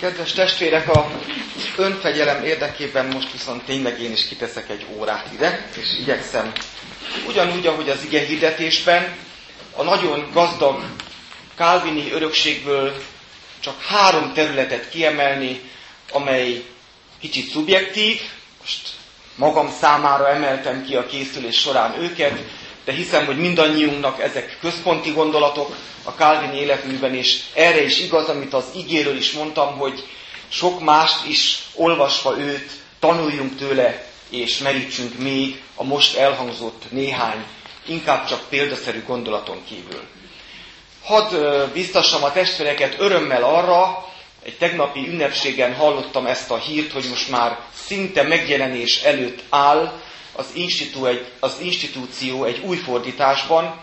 Kedves testvérek, a önfegyelem érdekében most viszont tényleg én is kiteszek egy órát ide, és igyekszem. Ugyanúgy, ahogy az ige hirdetésben, a nagyon gazdag kálvini örökségből csak három területet kiemelni, amely kicsit szubjektív, most magam számára emeltem ki a készülés során őket, de hiszem, hogy mindannyiunknak ezek központi gondolatok a Calvin életműben, és erre is igaz, amit az igéről is mondtam, hogy sok mást is olvasva őt, tanuljunk tőle, és merítsünk még a most elhangzott néhány, inkább csak példaszerű gondolaton kívül. Hadd biztassam a testvéreket örömmel arra, egy tegnapi ünnepségen hallottam ezt a hírt, hogy most már szinte megjelenés előtt áll az, institú egy, az institúció egy új fordításban.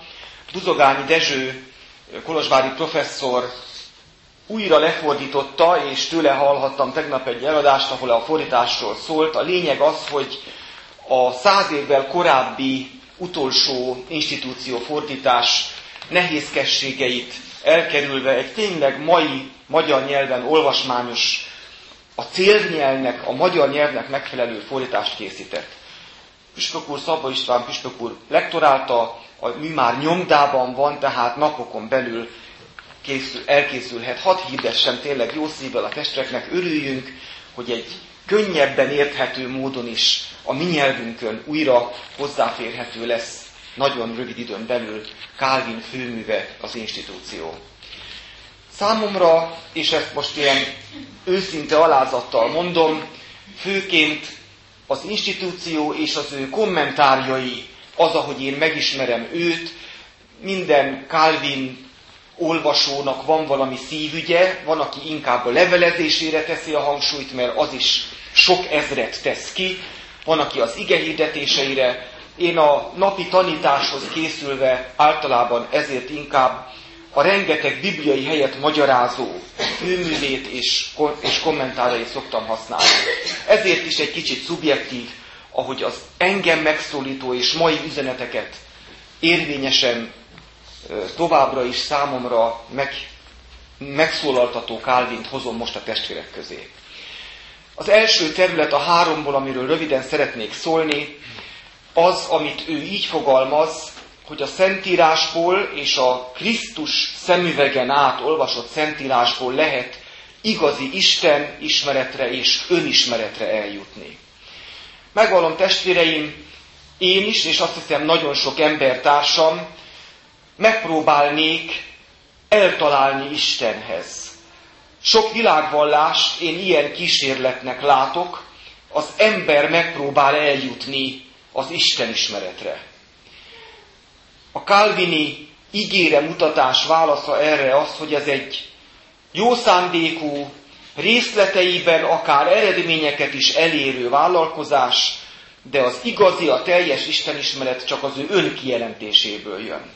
Buzogányi Dezső, kolozsvári professzor újra lefordította, és tőle hallhattam tegnap egy eladást, ahol a fordításról szólt. A lényeg az, hogy a száz évvel korábbi utolsó institúció fordítás nehézkességeit elkerülve egy tényleg mai magyar nyelven olvasmányos, a célnyelvnek, a magyar nyelvnek megfelelő fordítást készített. Püspök úr, Szabó István Püspök úr lektorálta, a mi már nyomdában van, tehát napokon belül készül, elkészülhet. Hadd hirdessem tényleg jó szívvel a testreknek, örüljünk, hogy egy könnyebben érthető módon is a mi nyelvünkön újra hozzáférhető lesz nagyon rövid időn belül Calvin főműve az institúció. Számomra, és ezt most ilyen őszinte alázattal mondom, főként az institúció és az ő kommentárjai, az, ahogy én megismerem őt, minden Calvin olvasónak van valami szívügye, van, aki inkább a levelezésére teszi a hangsúlyt, mert az is sok ezret tesz ki, van, aki az ige hirdetéseire. Én a napi tanításhoz készülve általában ezért inkább a rengeteg bibliai helyet magyarázó főművét és, és kommentárait szoktam használni. Ezért is egy kicsit szubjektív, ahogy az engem megszólító és mai üzeneteket érvényesen továbbra is számomra meg, megszólaltató Kálvint hozom most a testvérek közé. Az első terület a háromból, amiről röviden szeretnék szólni, az, amit ő így fogalmaz, hogy a Szentírásból és a Krisztus szemüvegen át olvasott Szentírásból lehet igazi Isten ismeretre és önismeretre eljutni. Megvallom testvéreim, én is, és azt hiszem nagyon sok embertársam, megpróbálnék eltalálni Istenhez. Sok világvallást én ilyen kísérletnek látok, az ember megpróbál eljutni az Isten ismeretre. A Calvini ígére mutatás válasza erre az, hogy ez egy jó szándékú, részleteiben akár eredményeket is elérő vállalkozás, de az igazi, a teljes Istenismeret csak az ő önkijelentéséből jön.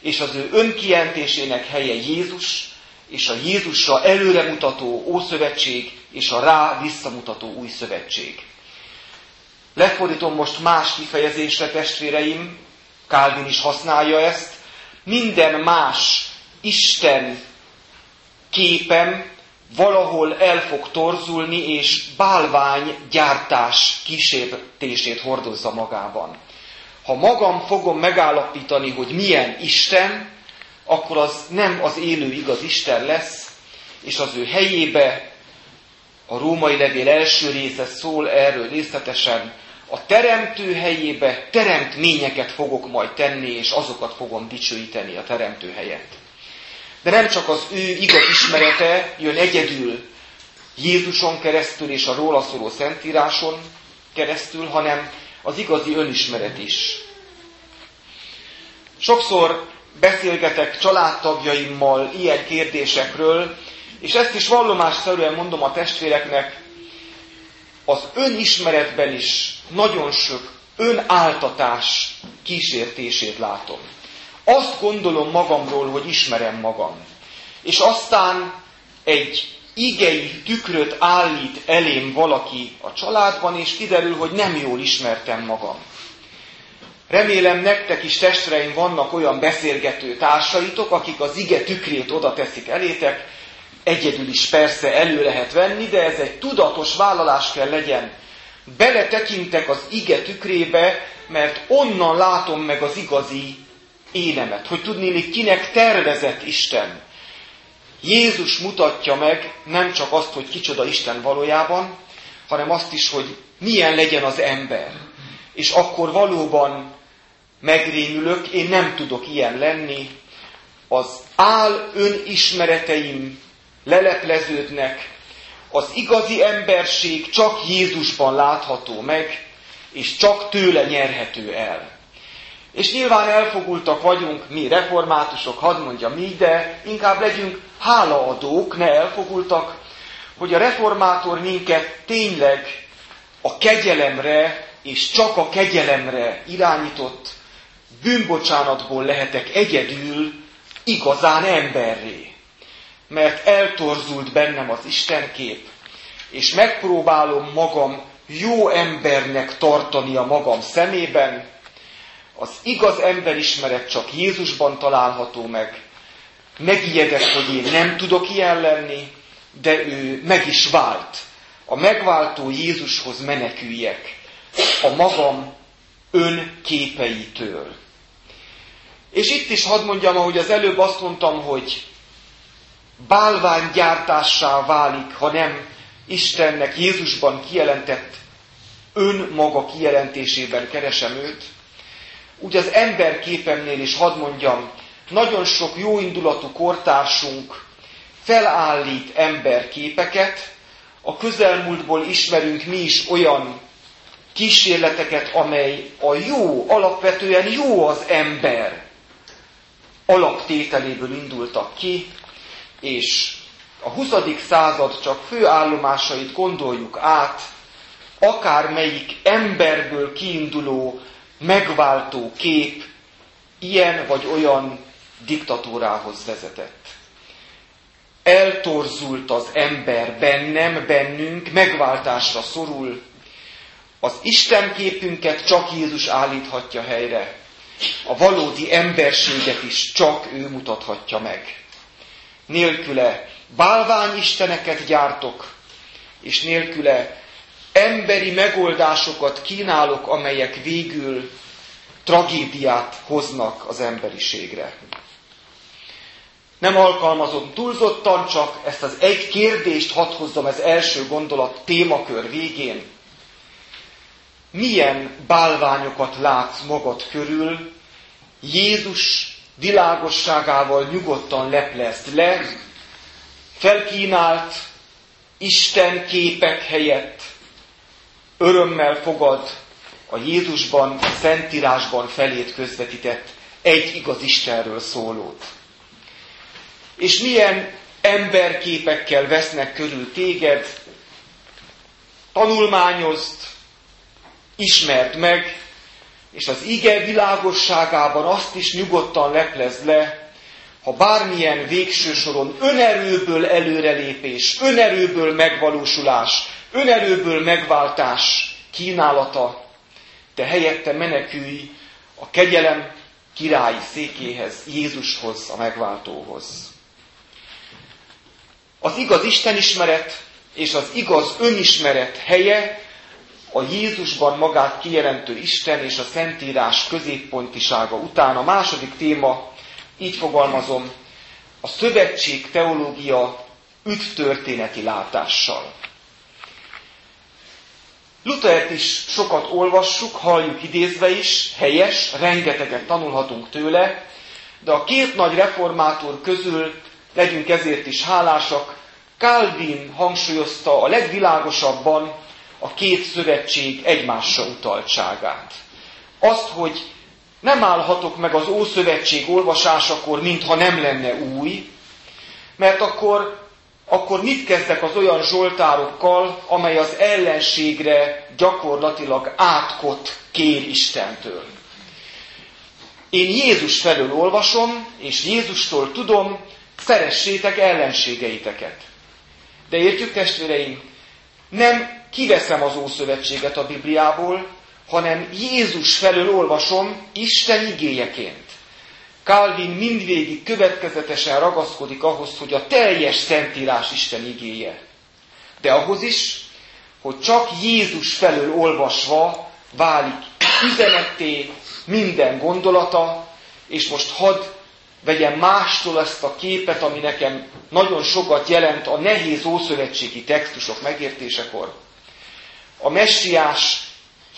És az ő önkijelentésének helye Jézus, és a Jézusra előremutató Ószövetség, és a rá visszamutató Új Szövetség. Lefordítom most más kifejezésre, testvéreim, Calvin is használja ezt, minden más Isten képem valahol el fog torzulni, és bálvány gyártás kísértését hordozza magában. Ha magam fogom megállapítani, hogy milyen Isten, akkor az nem az élő igaz Isten lesz, és az ő helyébe a római levél első része szól erről részletesen, a teremtő helyébe teremtményeket fogok majd tenni, és azokat fogom dicsőíteni a teremtő helyett. De nem csak az ő igaz ismerete jön egyedül Jézuson keresztül és a róla szóló szentíráson keresztül, hanem az igazi önismeret is. Sokszor beszélgetek családtagjaimmal ilyen kérdésekről, és ezt is vallomásszerűen mondom a testvéreknek, az önismeretben is nagyon sok önáltatás kísértését látom. Azt gondolom magamról, hogy ismerem magam. És aztán egy igei tükröt állít elém valaki a családban, és kiderül, hogy nem jól ismertem magam. Remélem nektek is testreim vannak olyan beszélgető társaitok, akik az ige tükrét oda teszik elétek, egyedül is persze elő lehet venni, de ez egy tudatos vállalás kell legyen. Beletekintek az ige tükrébe, mert onnan látom meg az igazi énemet, hogy tudnélik kinek tervezett Isten. Jézus mutatja meg nem csak azt, hogy kicsoda Isten valójában, hanem azt is, hogy milyen legyen az ember. És akkor valóban megrémülök, én nem tudok ilyen lenni, az áll önismereteim lelepleződnek, az igazi emberség csak Jézusban látható meg, és csak tőle nyerhető el. És nyilván elfogultak vagyunk, mi reformátusok, hadd mondja mi, de inkább legyünk hálaadók, ne elfogultak, hogy a reformátor minket tényleg a kegyelemre, és csak a kegyelemre irányított bűnbocsánatból lehetek egyedül igazán emberré. Mert eltorzult bennem az Istenkép, és megpróbálom magam jó embernek tartani a magam szemében, az igaz emberismeret csak Jézusban található meg. Megijedek, hogy én nem tudok ilyen lenni, de ő meg is vált. A megváltó Jézushoz meneküljek a magam önképeitől. És itt is hadd mondjam, ahogy az előbb azt mondtam, hogy bálványgyártássá válik, ha nem Istennek Jézusban kijelentett önmaga kijelentésében keresem őt, úgy az emberképemnél is hadd mondjam, nagyon sok jóindulatú kortársunk felállít emberképeket, a közelmúltból ismerünk mi is olyan kísérleteket, amely a jó, alapvetően jó az ember alaptételéből indultak ki, és a 20. század csak főállomásait gondoljuk át, akármelyik emberből kiinduló megváltó kép ilyen vagy olyan diktatúrához vezetett. Eltorzult az ember bennem, bennünk, megváltásra szorul. Az Isten képünket csak Jézus állíthatja helyre. A valódi emberséget is csak ő mutathatja meg. Nélküle bálványisteneket gyártok, és nélküle emberi megoldásokat kínálok, amelyek végül tragédiát hoznak az emberiségre. Nem alkalmazom túlzottan, csak ezt az egy kérdést hadd hozzam az első gondolat témakör végén. Milyen bálványokat látsz magad körül, Jézus világosságával nyugodtan leplezd le, felkínált Isten képek helyett örömmel fogad a Jézusban, a Szentírásban felét közvetített egy igaz Istenről szólót. És milyen emberképekkel vesznek körül téged, tanulmányozd, ismerd meg, és az ige világosságában azt is nyugodtan leplezd le, ha bármilyen végső soron önerőből előrelépés, önerőből megvalósulás, önerőből megváltás kínálata, te helyette menekülj a kegyelem királyi székéhez, Jézushoz, a megváltóhoz. Az igaz Istenismeret és az igaz önismeret helye a Jézusban magát kijelentő Isten és a Szentírás középpontisága után a második téma, így fogalmazom, a szövetség teológia üdvtörténeti látással. Luthert is sokat olvassuk, halljuk idézve is, helyes, rengeteget tanulhatunk tőle, de a két nagy reformátor közül legyünk ezért is hálásak, Calvin hangsúlyozta a legvilágosabban a két szövetség egymásra utaltságát. Azt, hogy nem állhatok meg az Ószövetség olvasásakor, mintha nem lenne új, mert akkor akkor mit kezdek az olyan zsoltárokkal, amely az ellenségre gyakorlatilag átkot kér Istentől? Én Jézus felől olvasom, és Jézustól tudom, szeressétek ellenségeiteket. De értjük, testvéreim, nem kiveszem az Ószövetséget a Bibliából, hanem Jézus felől olvasom Isten igéjeként. Calvin mindvégig következetesen ragaszkodik ahhoz, hogy a teljes szentírás Isten igéje. De ahhoz is, hogy csak Jézus felől olvasva válik üzenetté minden gondolata, és most hadd vegyem mástól ezt a képet, ami nekem nagyon sokat jelent a nehéz ószövetségi textusok megértésekor. A messiás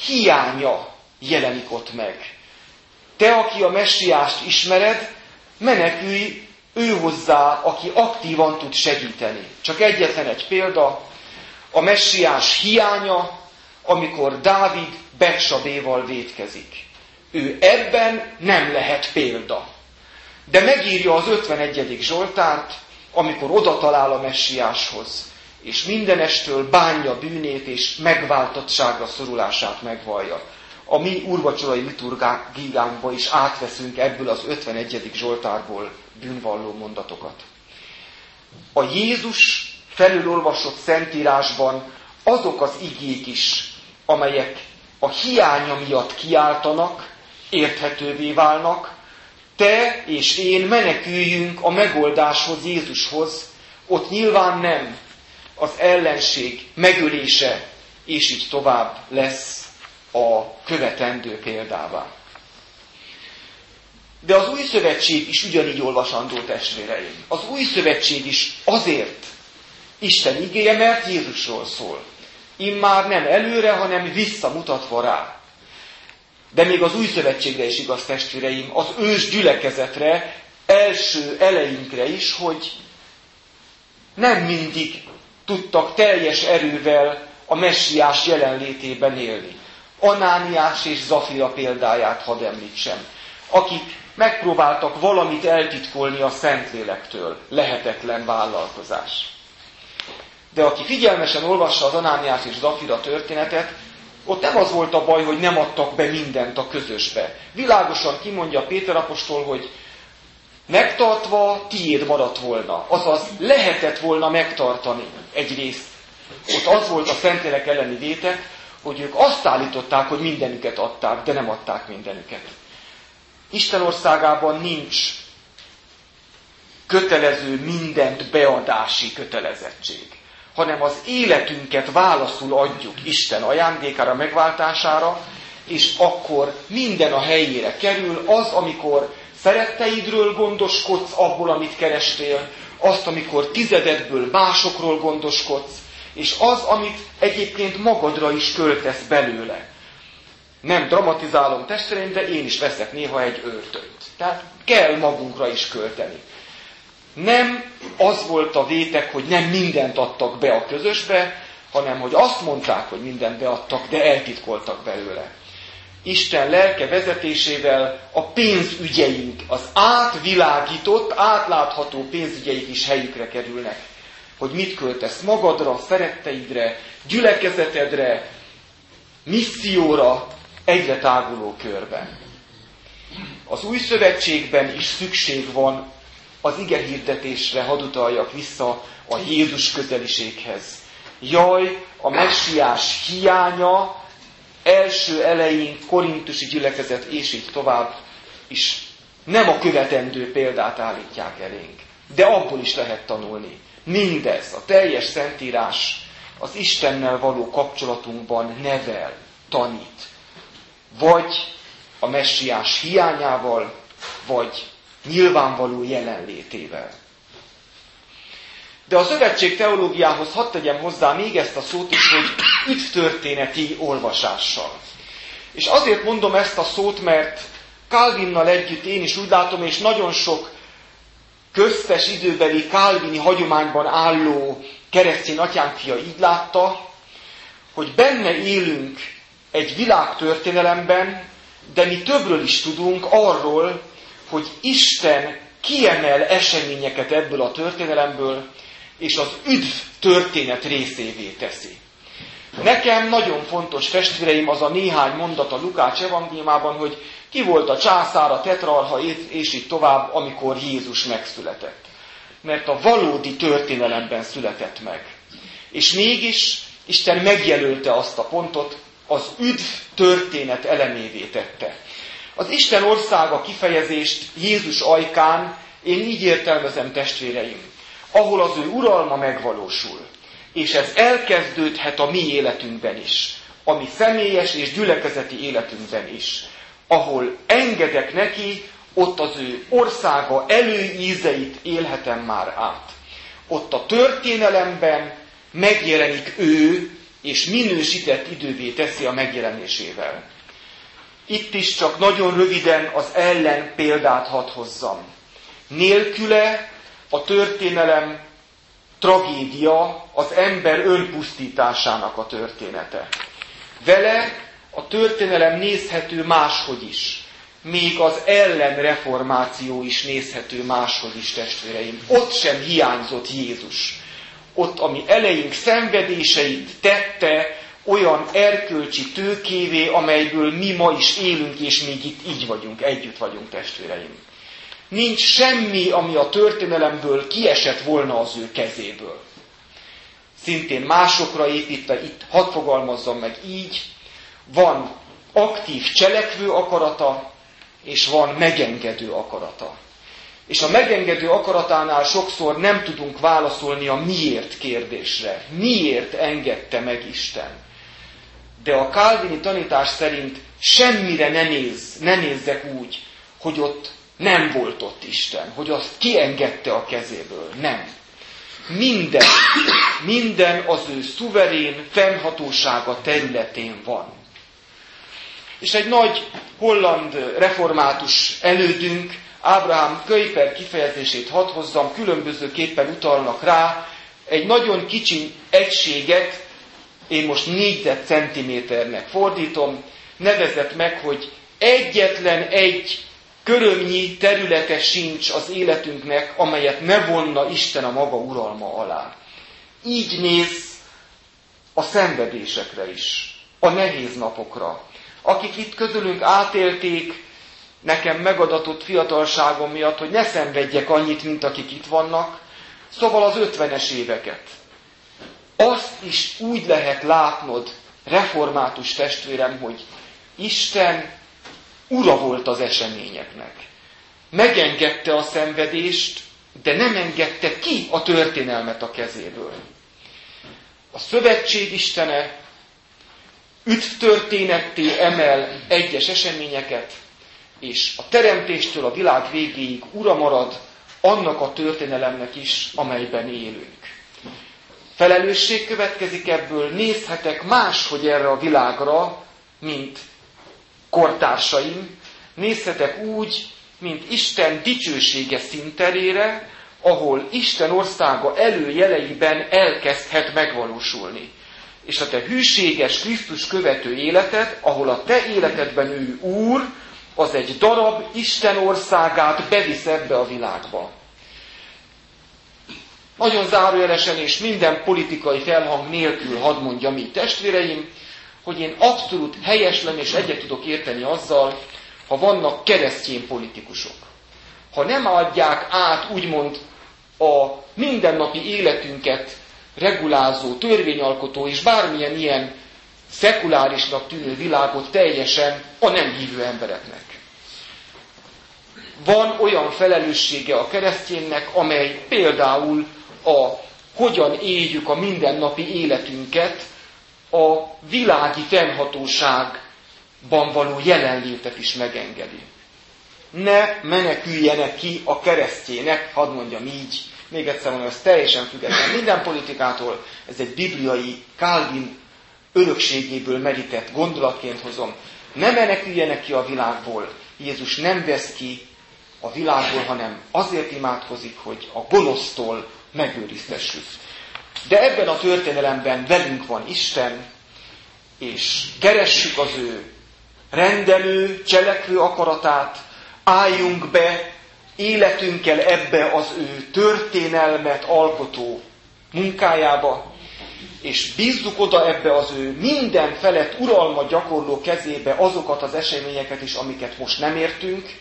hiánya jelenik ott meg. Te, aki a messiást ismered, menekülj ő hozzá, aki aktívan tud segíteni. Csak egyetlen egy példa, a messiás hiánya, amikor Dávid Becsabéval vétkezik. Ő ebben nem lehet példa. De megírja az 51. Zsoltárt, amikor oda talál a messiáshoz, és mindenestől bánja bűnét és megváltottságra szorulását megvallja. A mi urvacsorai liturgánkba is átveszünk ebből az 51. Zsoltárból bűnvalló mondatokat. A Jézus felülolvasott szentírásban azok az igék is, amelyek a hiánya miatt kiáltanak, érthetővé válnak, te és én meneküljünk a megoldáshoz, Jézushoz, ott nyilván nem az ellenség megölése, és így tovább lesz a követendő példává. De az új szövetség is ugyanígy olvasandó testvéreim. Az új szövetség is azért Isten igéje, mert Jézusról szól. Immár nem előre, hanem visszamutatva rá. De még az új szövetségre is igaz, testvéreim, az ős gyülekezetre, első elejünkre is, hogy nem mindig tudtak teljes erővel a messiás jelenlétében élni. Anániás és Zafira példáját hadd említsem, akik megpróbáltak valamit eltitkolni a Szentlélektől. Lehetetlen vállalkozás. De aki figyelmesen olvassa az Anániás és Zafira történetet, ott nem az volt a baj, hogy nem adtak be mindent a közösbe. Világosan kimondja Péter apostol, hogy megtartva tiéd maradt volna. Azaz lehetett volna megtartani egy részt. Ott az volt a Szentlélek elleni vétek, hogy ők azt állították, hogy mindenüket adták, de nem adták mindenüket. Isten országában nincs kötelező mindent beadási kötelezettség hanem az életünket válaszul adjuk Isten ajándékára, megváltására, és akkor minden a helyére kerül, az, amikor szeretteidről gondoskodsz abból, amit kerestél, azt, amikor tizededből másokról gondoskodsz, és az, amit egyébként magadra is költesz belőle. Nem dramatizálom testvéreim, de én is veszek néha egy öltönyt. Tehát kell magunkra is költeni. Nem az volt a vétek, hogy nem mindent adtak be a közösbe, hanem hogy azt mondták, hogy mindent beadtak, de eltitkoltak belőle. Isten lelke vezetésével a pénzügyeink, az átvilágított, átlátható pénzügyeik is helyükre kerülnek. Hogy mit költesz magadra, szeretteidre, gyülekezetedre, misszióra, egyre táguló körben. Az új szövetségben is szükség van az ige hirdetésre hadd utaljak vissza a Jézus közeliséghez. Jaj, a messiás hiánya első elején korintusi gyülekezet és így tovább is nem a követendő példát állítják elénk. De abból is lehet tanulni. Mindez, a teljes szentírás az Istennel való kapcsolatunkban nevel, tanít. Vagy a messiás hiányával, vagy nyilvánvaló jelenlétével. De a szövetség teológiához hadd tegyem hozzá még ezt a szót is, hogy üdvtörténeti olvasással. És azért mondom ezt a szót, mert Calvinnal együtt én is úgy látom, és nagyon sok köztes időbeli Calvini hagyományban álló keresztény atyánfia így látta, hogy benne élünk egy világtörténelemben, de mi többről is tudunk arról, hogy Isten kiemel eseményeket ebből a történelemből, és az üdv történet részévé teszi. Nekem nagyon fontos testvéreim az a néhány mondat a Lukács evangéliumában, hogy ki volt a császár, a tetrarha, és így tovább, amikor Jézus megszületett. Mert a valódi történelemben született meg. És mégis Isten megjelölte azt a pontot, az üdv történet elemévé tette. Az Isten országa kifejezést Jézus ajkán én így értelmezem testvéreim, ahol az ő uralma megvalósul. És ez elkezdődhet a mi életünkben is, a mi személyes és gyülekezeti életünkben is. Ahol engedek neki, ott az ő országa előízeit élhetem már át. Ott a történelemben megjelenik ő, és minősített idővé teszi a megjelenésével. Itt is csak nagyon röviden az ellen példát hadd hozzam. Nélküle a történelem tragédia az ember önpusztításának a története. Vele a történelem nézhető máshogy is. Még az ellenreformáció is nézhető máshogy is, testvéreim. Ott sem hiányzott Jézus. Ott, ami eleink szenvedéseit tette, olyan erkölcsi tőkévé, amelyből mi ma is élünk, és még itt így vagyunk, együtt vagyunk, testvéreim. Nincs semmi, ami a történelemből kiesett volna az ő kezéből. Szintén másokra építve, itt hadd fogalmazzam meg így, van aktív cselekvő akarata, és van megengedő akarata. És a megengedő akaratánál sokszor nem tudunk válaszolni a miért kérdésre. Miért engedte meg Isten? De a kálvini tanítás szerint semmire ne, néz, ne nézzek úgy, hogy ott nem volt ott Isten, hogy azt kiengedte a kezéből. Nem. Minden, minden az ő szuverén fennhatósága területén van. És egy nagy holland református elődünk, Ábrahám Kuyper kifejezését hadd hozzam, különbözőképpen utalnak rá, egy nagyon kicsi egységet, én most négyzetcentiméternek fordítom, nevezett meg, hogy egyetlen egy körömnyi területe sincs az életünknek, amelyet ne vonna Isten a maga uralma alá. Így néz a szenvedésekre is, a nehéz napokra. Akik itt közülünk átélték nekem megadatott fiatalságom miatt, hogy ne szenvedjek annyit, mint akik itt vannak, szóval az ötvenes éveket. Azt is úgy lehet látnod, református testvérem, hogy Isten ura volt az eseményeknek. Megengedte a szenvedést, de nem engedte ki a történelmet a kezéből. A szövetség istene üdvtörténetté emel egyes eseményeket, és a teremtéstől a világ végéig ura marad annak a történelemnek is, amelyben élünk. Felelősség következik ebből, nézhetek máshogy erre a világra, mint kortársaim, nézhetek úgy, mint Isten dicsősége szinterére, ahol Isten országa előjeleiben elkezdhet megvalósulni. És a te hűséges Krisztus követő életed, ahol a te életedben ő Úr, az egy darab Isten országát bevisz ebbe a világba. Nagyon zárójelesen és minden politikai felhang nélkül hadd mondjam így testvéreim, hogy én abszolút helyeslem és egyet tudok érteni azzal, ha vannak keresztény politikusok. Ha nem adják át úgymond a mindennapi életünket regulázó, törvényalkotó és bármilyen ilyen szekulárisnak tűnő világot teljesen a nem hívő embereknek. Van olyan felelőssége a kereszténynek, amely például a hogyan éljük a mindennapi életünket, a világi fennhatóságban való jelenlétet is megengedi. Ne meneküljenek ki a keresztjének, hadd mondjam így, még egyszer mondom, ez teljesen független minden politikától, ez egy bibliai Calvin örökségéből merített gondolatként hozom. Ne meneküljenek ki a világból. Jézus nem vesz ki a világból, hanem azért imádkozik, hogy a gonosztól megőriztessük. De ebben a történelemben velünk van Isten, és keressük az ő rendelő, cselekvő akaratát, álljunk be életünkkel ebbe az ő történelmet alkotó munkájába, és bízzuk oda ebbe az ő minden felett uralma gyakorló kezébe azokat az eseményeket is, amiket most nem értünk,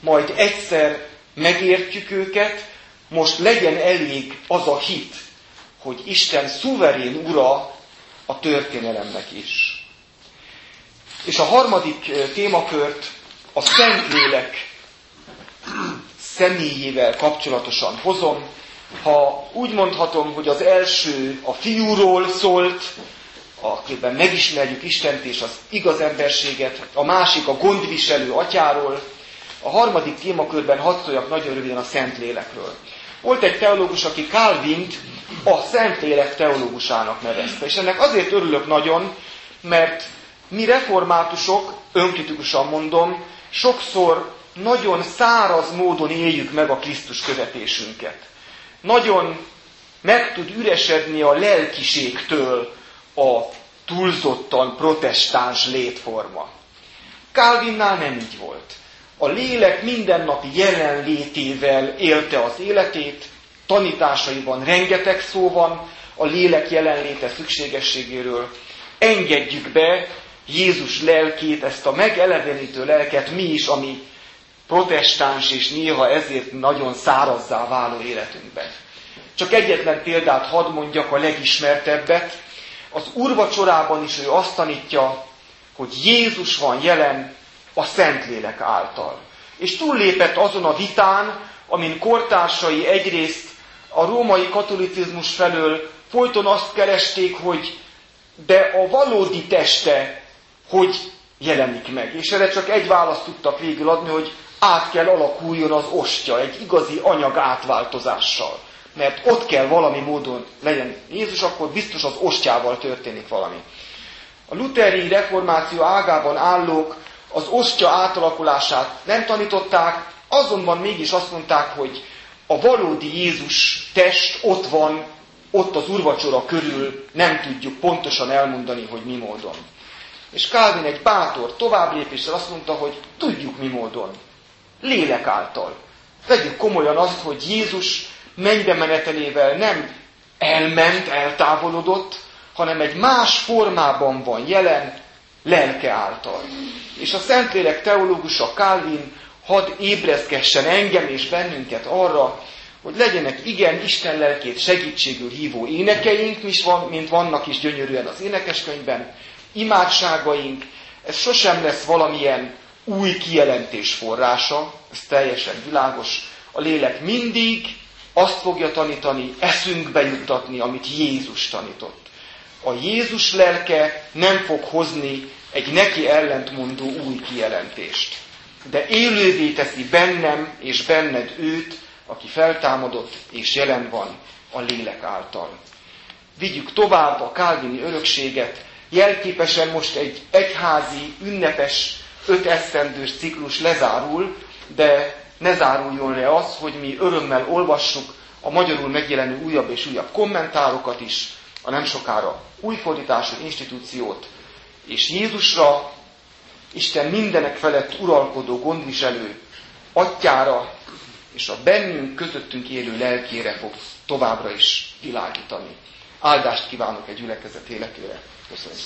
majd egyszer megértjük őket, most legyen elég az a hit, hogy Isten szuverén ura a történelemnek is. És a harmadik témakört a Szentlélek személyével kapcsolatosan hozom. Ha úgy mondhatom, hogy az első a fiúról szólt, akiben megismerjük Istent és az igaz emberséget, a másik a gondviselő atyáról, a harmadik témakörben hadd szóljak nagyon röviden a Szentlélekről. Volt egy teológus, aki Calvint a Szentlélek teológusának nevezte. És ennek azért örülök nagyon, mert mi reformátusok, önkritikusan mondom, sokszor nagyon száraz módon éljük meg a Krisztus követésünket. Nagyon meg tud üresedni a lelkiségtől a túlzottan protestáns létforma. Calvinnál nem így volt. A lélek mindennapi jelenlétével élte az életét, tanításaiban rengeteg szó van a lélek jelenléte szükségességéről. Engedjük be Jézus lelkét, ezt a megelevenítő lelket mi is, ami protestáns és néha ezért nagyon szárazzá váló életünkben. Csak egyetlen példát hadd mondjak, a legismertebbet. Az úrvacsorában is ő azt tanítja, hogy Jézus van jelen a Szentlélek által. És túllépett azon a vitán, amin kortársai egyrészt a római katolicizmus felől folyton azt keresték, hogy de a valódi teste hogy jelenik meg. És erre csak egy választ tudtak végül adni, hogy át kell alakuljon az ostya egy igazi anyag átváltozással. Mert ott kell valami módon legyen Jézus, akkor biztos az ostjával történik valami. A luteri reformáció ágában állók az ostya átalakulását nem tanították, azonban mégis azt mondták, hogy a valódi Jézus test ott van, ott az urvacsora körül, nem tudjuk pontosan elmondani, hogy mi módon. És Calvin egy bátor továbblépéssel azt mondta, hogy tudjuk mi módon. Lélek által. Vegyük komolyan azt, hogy Jézus mennybe menetelével nem elment, eltávolodott, hanem egy más formában van jelen, lelke által. És a Szentlélek teológusa Calvin hadd ébreszkessen engem és bennünket arra, hogy legyenek igen Isten lelkét segítségül hívó énekeink, mint vannak is gyönyörűen az énekeskönyvben, imádságaink, ez sosem lesz valamilyen új kijelentés forrása, ez teljesen világos. A lélek mindig azt fogja tanítani, eszünkbe juttatni, amit Jézus tanított. A Jézus lelke nem fog hozni egy neki ellentmondó új kijelentést. De élővé teszi bennem és benned őt, aki feltámadott és jelen van a lélek által. Vigyük tovább a kálvini örökséget, jelképesen most egy egyházi, ünnepes, öt esztendős ciklus lezárul, de ne záruljon le az, hogy mi örömmel olvassuk a magyarul megjelenő újabb és újabb kommentárokat is, a nem sokára új fordítású institúciót, és Jézusra, Isten mindenek felett uralkodó gondviselő, atyára és a bennünk közöttünk élő lelkére fog továbbra is világítani. Áldást kívánok egy gyülekezet életére. Köszönöm.